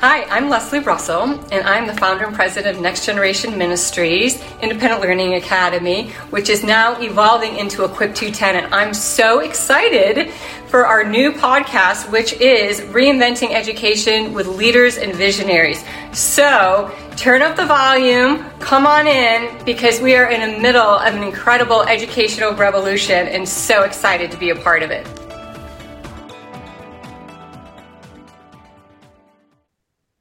Hi, I'm Leslie Russell, and I'm the founder and president of Next Generation Ministries Independent Learning Academy, which is now evolving into Equip 210. And I'm so excited for our new podcast, which is Reinventing Education with Leaders and Visionaries. So turn up the volume, come on in, because we are in the middle of an incredible educational revolution and so excited to be a part of it.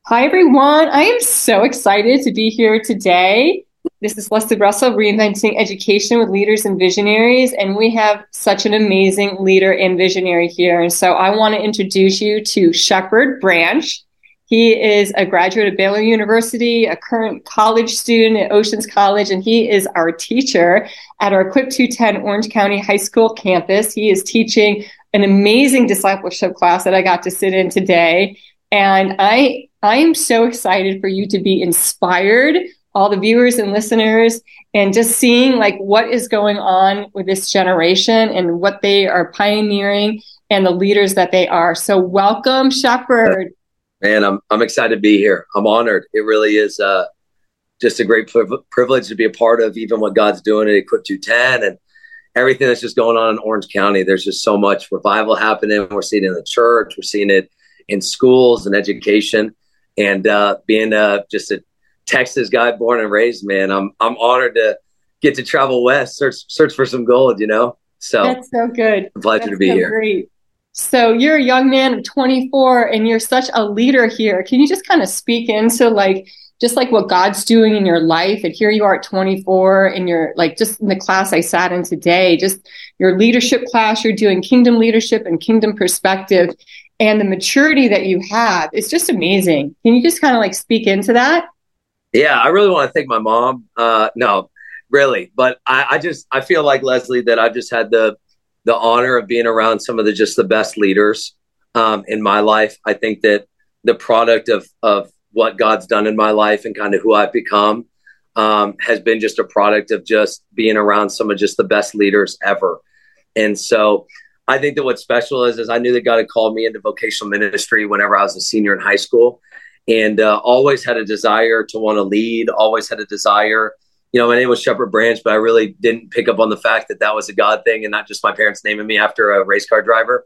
Hi, everyone. I am so excited to be here today. This is Leslie Russell, Reinventing Education with Leaders and Visionaries, and we have such an amazing leader and visionary here. And so I want to introduce you to Shepherd Branch. He is a graduate of Baylor University, a current college student at Oceans College, and he is our teacher at our Equip 210 Orange County High School campus. He is teaching an amazing discipleship class that I got to sit in today. And I I am so excited for you to be inspired, all the viewers and listeners, and just seeing like what is going on with this generation and what they are pioneering and the leaders that they are. So welcome, Shepherd. Man, I'm I'm excited to be here. I'm honored. It really is uh, just a great privilege to be a part of even what God's doing at Equip 210 and everything that's just going on in Orange County. There's just so much revival happening. We're seeing it in the church. We're seeing it in schools and education and uh, being uh, just a Texas guy born and raised, man, I'm I'm honored to get to travel west, search search for some gold. You know, so that's so good. pleasure that's to be so here. Great. So you're a young man of 24, and you're such a leader here. Can you just kind of speak into like just like what God's doing in your life. And here you are at 24 and you're like just in the class I sat in today, just your leadership class, you're doing kingdom leadership and kingdom perspective and the maturity that you have is just amazing. Can you just kind of like speak into that? Yeah, I really want to thank my mom. Uh, no, really, but I, I just I feel like Leslie that I just had the the honor of being around some of the just the best leaders um, in my life. I think that the product of of what God's done in my life and kind of who I've become um, has been just a product of just being around some of just the best leaders ever. And so I think that what's special is, is I knew that God had called me into vocational ministry whenever I was a senior in high school, and uh, always had a desire to want to lead. Always had a desire. You know, my name was Shepherd Branch, but I really didn't pick up on the fact that that was a God thing and not just my parents naming me after a race car driver.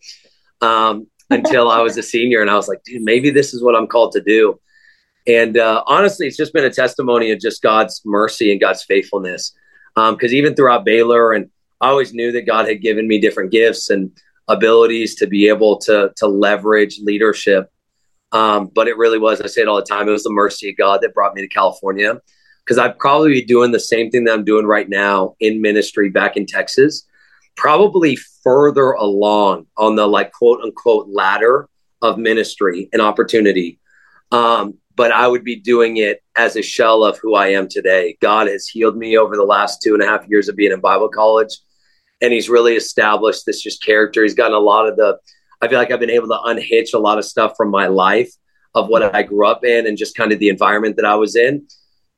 Um, until I was a senior, and I was like, dude, maybe this is what I'm called to do. And uh, honestly, it's just been a testimony of just God's mercy and God's faithfulness. Because um, even throughout Baylor and I always knew that God had given me different gifts and abilities to be able to to leverage leadership. Um, but it really was, I say it all the time, it was the mercy of God that brought me to California. Because I'd probably be doing the same thing that I'm doing right now in ministry back in Texas, probably further along on the like quote unquote ladder of ministry and opportunity. Um, but I would be doing it as a shell of who I am today. God has healed me over the last two and a half years of being in Bible college and he's really established this just character. He's gotten a lot of the. I feel like I've been able to unhitch a lot of stuff from my life of what I grew up in and just kind of the environment that I was in,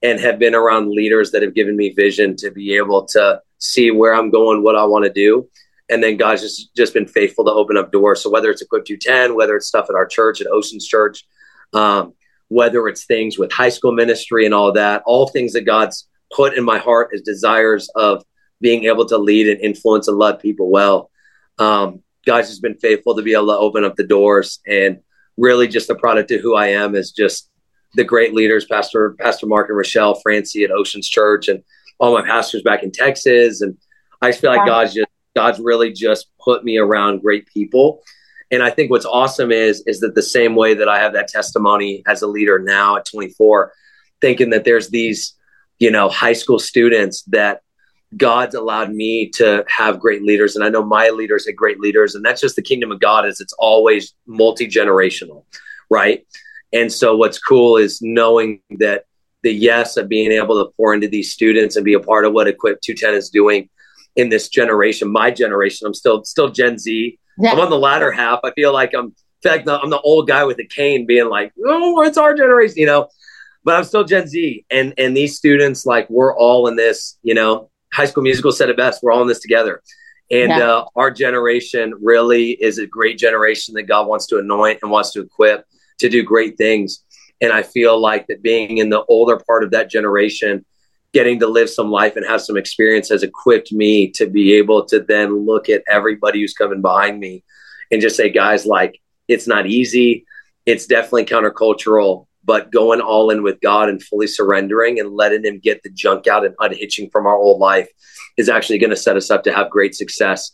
and have been around leaders that have given me vision to be able to see where I'm going, what I want to do. And then God's just just been faithful to open up doors. So whether it's Equip 210, whether it's stuff at our church at Oceans Church, um, whether it's things with high school ministry and all that, all things that God's put in my heart as desires of being able to lead and influence and love people well. Um, God's just been faithful to be able to open up the doors and really just the product of who I am is just the great leaders, Pastor Pastor Mark and Rochelle Francie at Oceans Church and all my pastors back in Texas. And I just feel like God's just God's really just put me around great people. And I think what's awesome is is that the same way that I have that testimony as a leader now at 24, thinking that there's these, you know, high school students that God's allowed me to have great leaders, and I know my leaders had great leaders, and that's just the kingdom of God. Is it's always multi generational, right? And so what's cool is knowing that the yes of being able to pour into these students and be a part of what Equip 210 is doing in this generation, my generation. I'm still still Gen Z. I'm on the latter half. I feel like I'm in fact I'm the old guy with a cane being like, oh, it's our generation, you know. But I'm still Gen Z, and and these students like we're all in this, you know High School Musical said it best. We're all in this together. And yeah. uh, our generation really is a great generation that God wants to anoint and wants to equip to do great things. And I feel like that being in the older part of that generation, getting to live some life and have some experience has equipped me to be able to then look at everybody who's coming behind me and just say, guys, like, it's not easy. It's definitely countercultural, but going all in with God and fully surrendering and letting Him get the junk out and unhitching from our old life is actually going to set us up to have great success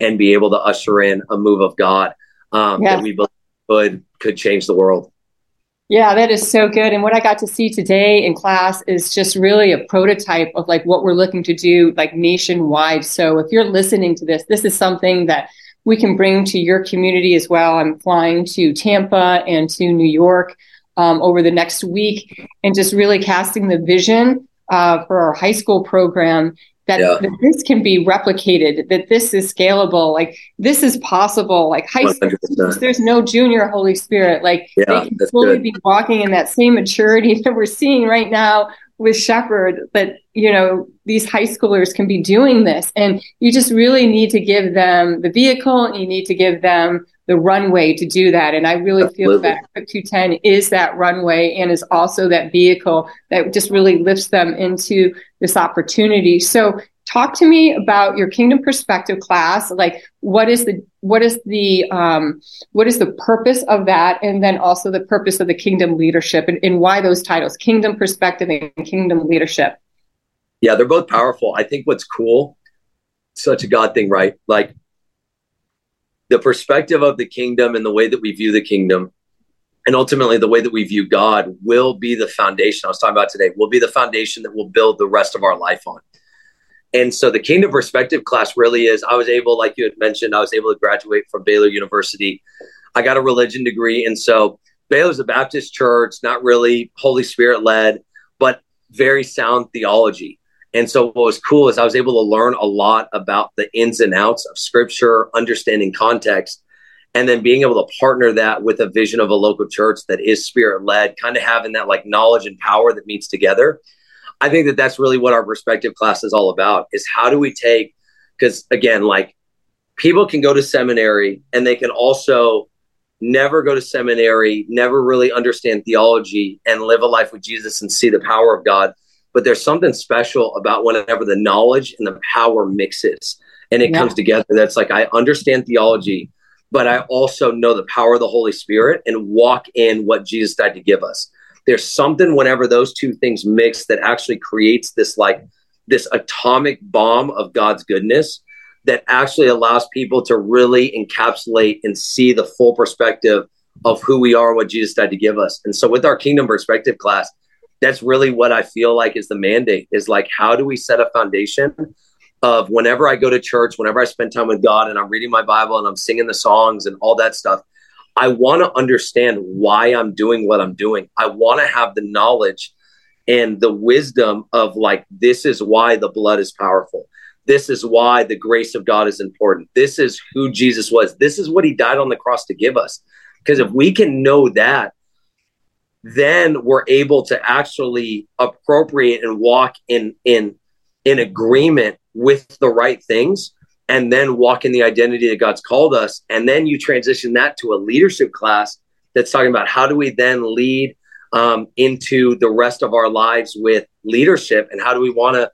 and be able to usher in a move of God um, yes. that we believe could could change the world. Yeah, that is so good. And what I got to see today in class is just really a prototype of like what we're looking to do like nationwide. So if you're listening to this, this is something that we can bring to your community as well. I'm flying to Tampa and to New York um, over the next week and just really casting the vision uh, for our high school program that, yeah. that, this can be replicated, that this is scalable, like this is possible. Like high school, there's no junior Holy Spirit. Like yeah, they can fully good. be walking in that same maturity that we're seeing right now with Shepherd. That you know these high schoolers can be doing this, and you just really need to give them the vehicle. And you need to give them the runway to do that. And I really Absolutely. feel that Equip 210 is that runway and is also that vehicle that just really lifts them into this opportunity. So talk to me about your kingdom perspective class. Like what is the, what is the, um, what is the purpose of that? And then also the purpose of the kingdom leadership and, and why those titles, kingdom perspective and kingdom leadership. Yeah, they're both powerful. I think what's cool, such a God thing, right? Like the perspective of the kingdom and the way that we view the kingdom and ultimately the way that we view God will be the foundation I was talking about today, will be the foundation that we'll build the rest of our life on. And so the kingdom perspective class really is I was able, like you had mentioned, I was able to graduate from Baylor University. I got a religion degree. And so Baylor's a Baptist church, not really Holy Spirit led, but very sound theology. And so what was cool is I was able to learn a lot about the ins and outs of scripture, understanding context, and then being able to partner that with a vision of a local church that is spirit led, kind of having that like knowledge and power that meets together. I think that that's really what our perspective class is all about is how do we take because again like people can go to seminary and they can also never go to seminary, never really understand theology and live a life with Jesus and see the power of God but there's something special about whenever the knowledge and the power mixes and it yeah. comes together. That's like I understand theology, but I also know the power of the Holy Spirit and walk in what Jesus died to give us. There's something whenever those two things mix that actually creates this like this atomic bomb of God's goodness that actually allows people to really encapsulate and see the full perspective of who we are, what Jesus died to give us. And so with our kingdom perspective class, that's really what I feel like is the mandate is like, how do we set a foundation of whenever I go to church, whenever I spend time with God and I'm reading my Bible and I'm singing the songs and all that stuff, I want to understand why I'm doing what I'm doing. I want to have the knowledge and the wisdom of like, this is why the blood is powerful. This is why the grace of God is important. This is who Jesus was. This is what he died on the cross to give us. Because if we can know that, then we're able to actually appropriate and walk in in in agreement with the right things and then walk in the identity that God's called us. And then you transition that to a leadership class that's talking about how do we then lead um, into the rest of our lives with leadership and how do we want to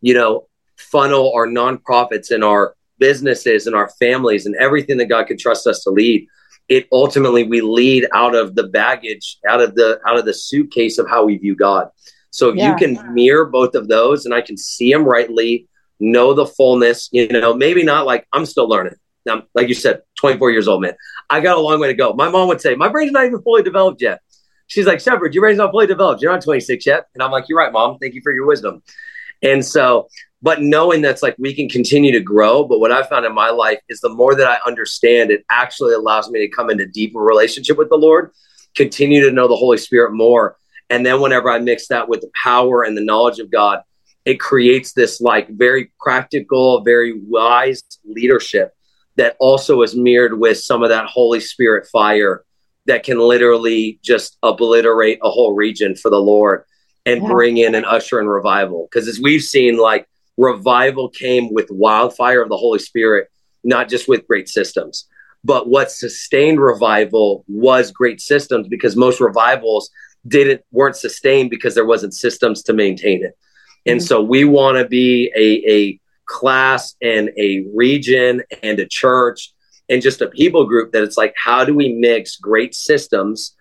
you know funnel our nonprofits and our businesses and our families and everything that God could trust us to lead it ultimately we lead out of the baggage, out of the out of the suitcase of how we view God. So if yeah. you can mirror both of those and I can see them rightly, know the fullness, you know, maybe not like I'm still learning. Now, like you said, 24 years old, man. I got a long way to go. My mom would say, My brain's not even fully developed yet. She's like, Shepherd, your brain's not fully developed. You're not 26 yet. And I'm like, You're right, mom. Thank you for your wisdom. And so but knowing that's like we can continue to grow but what i found in my life is the more that i understand it actually allows me to come into deeper relationship with the lord continue to know the holy spirit more and then whenever i mix that with the power and the knowledge of god it creates this like very practical very wise leadership that also is mirrored with some of that holy spirit fire that can literally just obliterate a whole region for the lord and yeah. bring in and usher in revival because as we've seen like revival came with wildfire of the Holy Spirit, not just with great systems. But what sustained revival was great systems because most revivals, didn't weren't sustained because there wasn't systems to maintain it. And mm-hmm. so we want to be a, a class and a region and a church and just a people group that it's like, how do we mix great systems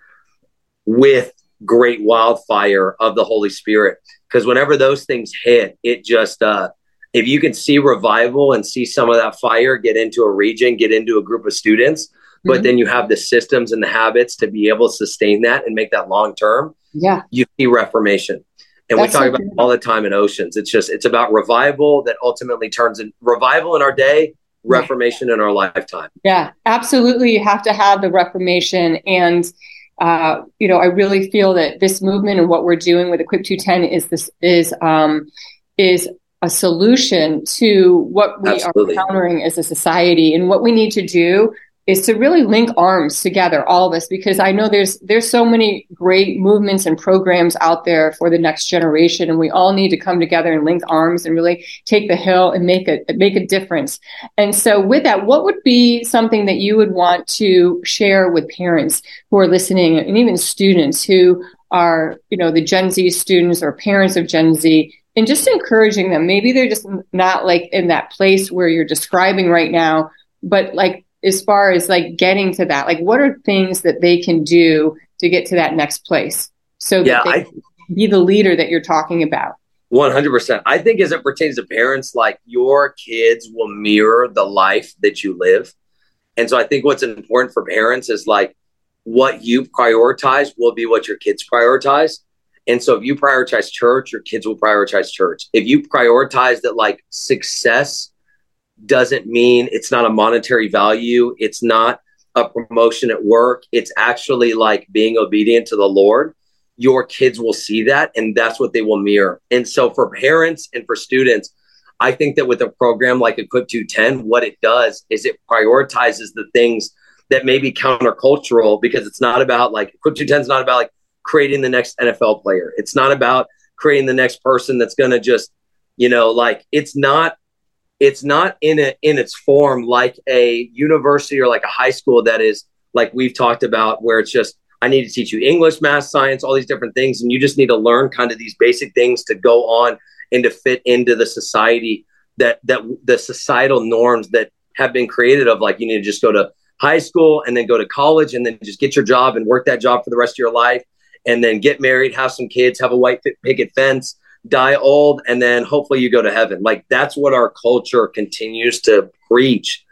with great wildfire of the Holy Spirit? Because whenever those things hit, it just, uh, if you can see revival and see some of that fire get into a region, get into a group of students, mm-hmm. but then you have the systems and the habits to be able to sustain that and make that long term. Yeah. You see reformation. And That's we talk about all the time in oceans. It's just it's about revival that ultimately turns in revival in our day, reformation in our lifetime. Yeah, absolutely. You have to have the reformation and uh, you know, I really feel that this movement and what we're doing with Equip 210 is this is um, is a solution to what we Absolutely. are encountering as a society and what we need to do is to really link arms together all of us because i know there's there's so many great movements and programs out there for the next generation and we all need to come together and link arms and really take the hill and make a make a difference. And so with that what would be something that you would want to share with parents who are listening and even students who are you know the gen z students or parents of gen z and just encouraging them? Maybe they're just not like in that place where you're describing right now but like as far as like getting to that like what are things that they can do to get to that next place so that yeah, they I, be the leader that you're talking about? 100% i think as it pertains to parents like your kids will mirror the life that you live. And so i think what's important for parents is like what you prioritize will be what your kids prioritize. And so if you prioritize church your kids will prioritize church. If you prioritize that like success doesn't mean it's not a monetary value. It's not a promotion at work. It's actually like being obedient to the Lord. Your kids will see that and that's what they will mirror. And so for parents and for students, I think that with a program like Equip 210, what it does is it prioritizes the things that may be countercultural because it's not about like Equip 210 is not about like creating the next NFL player. It's not about creating the next person that's going to just, you know, like it's not it's not in a, in its form like a university or like a high school that is like we've talked about where it's just I need to teach you English, math, science, all these different things, and you just need to learn kind of these basic things to go on and to fit into the society that that the societal norms that have been created of like you need to just go to high school and then go to college and then just get your job and work that job for the rest of your life and then get married, have some kids, have a white picket fence, die old, and then hopefully you go to heaven. Like that's what our culture continues to preach.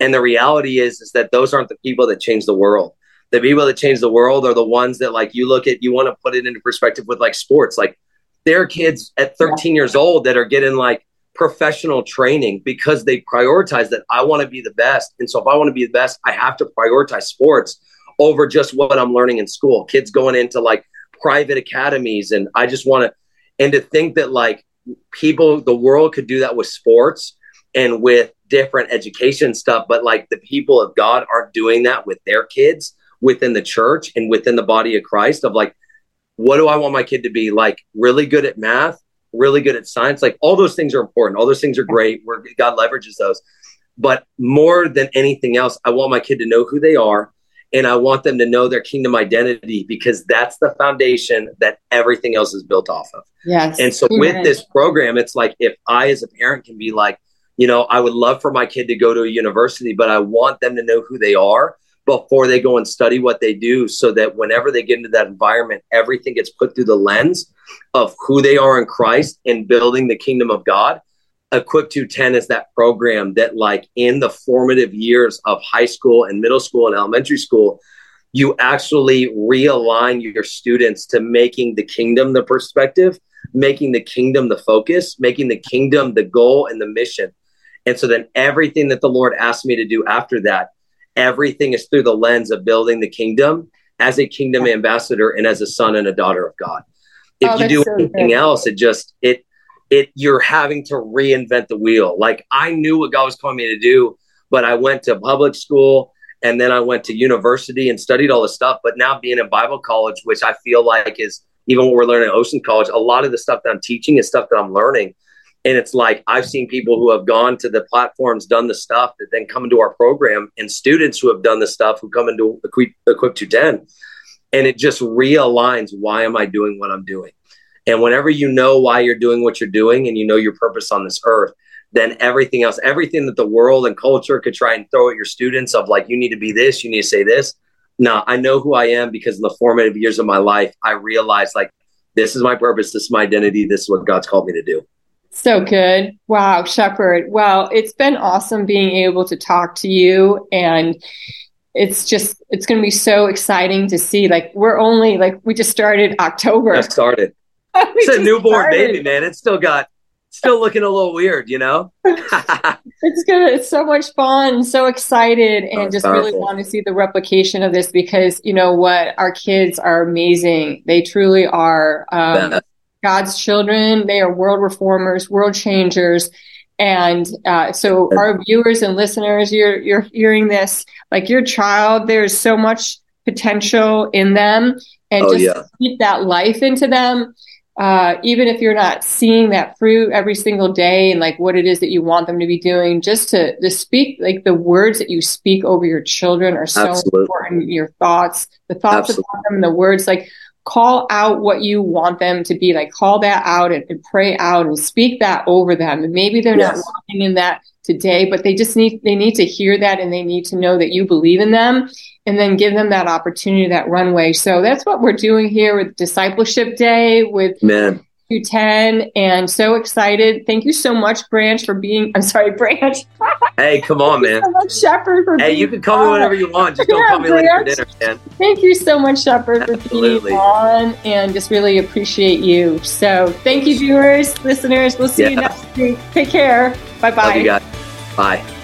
And the reality is, is that those aren't the people that change the world. The people that change the world are the ones that like you look at, you want to put it into perspective with like sports. Like there are kids at 13 years old that are getting like professional training because they prioritize that I want to be the best. And so if I want to be the best, I have to prioritize sports over just what I'm learning in school. Kids going into like private academies and I just want to and to think that like people the world could do that with sports and with different education stuff but like the people of god aren't doing that with their kids within the church and within the body of christ of like what do i want my kid to be like really good at math really good at science? Like all those things are important. All those things are great. Where god leverages those. But more than anything else i want my kid to know who they are and I want them to know their kingdom identity because that's the foundation that everything else is built off of. Yes. And so with this program, it's like if I as a parent can be like, you know, I would love for my kid to go to a university, but I want them to know who they are before they go and study what they do so that whenever they get into that environment, everything gets put through the lens of who they are in Christ and building the kingdom of God Equip 210 is that program that, like, in the formative years of high school and middle school and elementary school, you actually realign your students to making the kingdom the perspective, making the kingdom the focus, making the kingdom the goal and the mission. And so then everything that the Lord asked me to do after that, everything is through the lens of building the kingdom as a kingdom ambassador and as a son and a daughter of God. If oh, you do so anything good. else, it just it it you're having to reinvent the wheel. Like I knew what God was calling me to do, but I went to public school and then I went to university and studied all this stuff. But now being in Bible college, which I feel like is even what we're learning at Ocean College, a lot of the stuff that I'm teaching is stuff that I'm learning. And it's like I've seen people who have gone to the platforms, done the stuff that then come into our program, and students who have done the stuff who come into Equip, Equip 210 and it just realigns why am I doing what I'm doing. And whenever you know why you're doing what you're doing and you know your purpose on this earth, then everything else, everything that the world and culture could try and throw at your students of like, you need to be this, you need to say this. No, I know who I am because in the formative years of my life, I realized like, this is my purpose, this is my identity, this is what God's called me to do. So good. Wow, Shepherd. Well, it's been awesome being able to talk to you and it's just it's going to be so exciting to see like we're only like we just started October. I started. it's a newborn started. baby, man. It's still got still looking a little weird, you know? it's good. It's so much fun. So excited and just powerful. really want to see the replication of this because you know what? Our kids are amazing. They truly are. Um, God's children. They are world reformers, world changers. And uh, so, our viewers and listeners, you're you're hearing this like your child. There's so much potential in them, and oh, just yeah. keep that life into them. Uh, even if you're not seeing that fruit every single day and like what it is that you want them to be doing, just to, to speak like the words that you speak over your children are so Absolutely. important. Your thoughts, the thoughts Absolutely. about them, the words like call out what you want them to be like call that out and, and pray out and speak that over them. And maybe they're yes. not walking in that today but they just need they need to hear that and they need to know that you believe in them and then give them that opportunity that runway. So that's what we're doing here with discipleship day with Man. 10 and so excited. Thank you so much, Branch, for being, I'm sorry, Branch. hey, come on, man. so much, Shepherd, for Hey, you can call on. me whatever you want. Just don't yeah, call me Branch. late for dinner, man. Thank you so much, Shepherd, for being on and just really appreciate you. So thank you, viewers, listeners. We'll see yeah. you next week. Take care. Bye bye. Love you guys. Bye.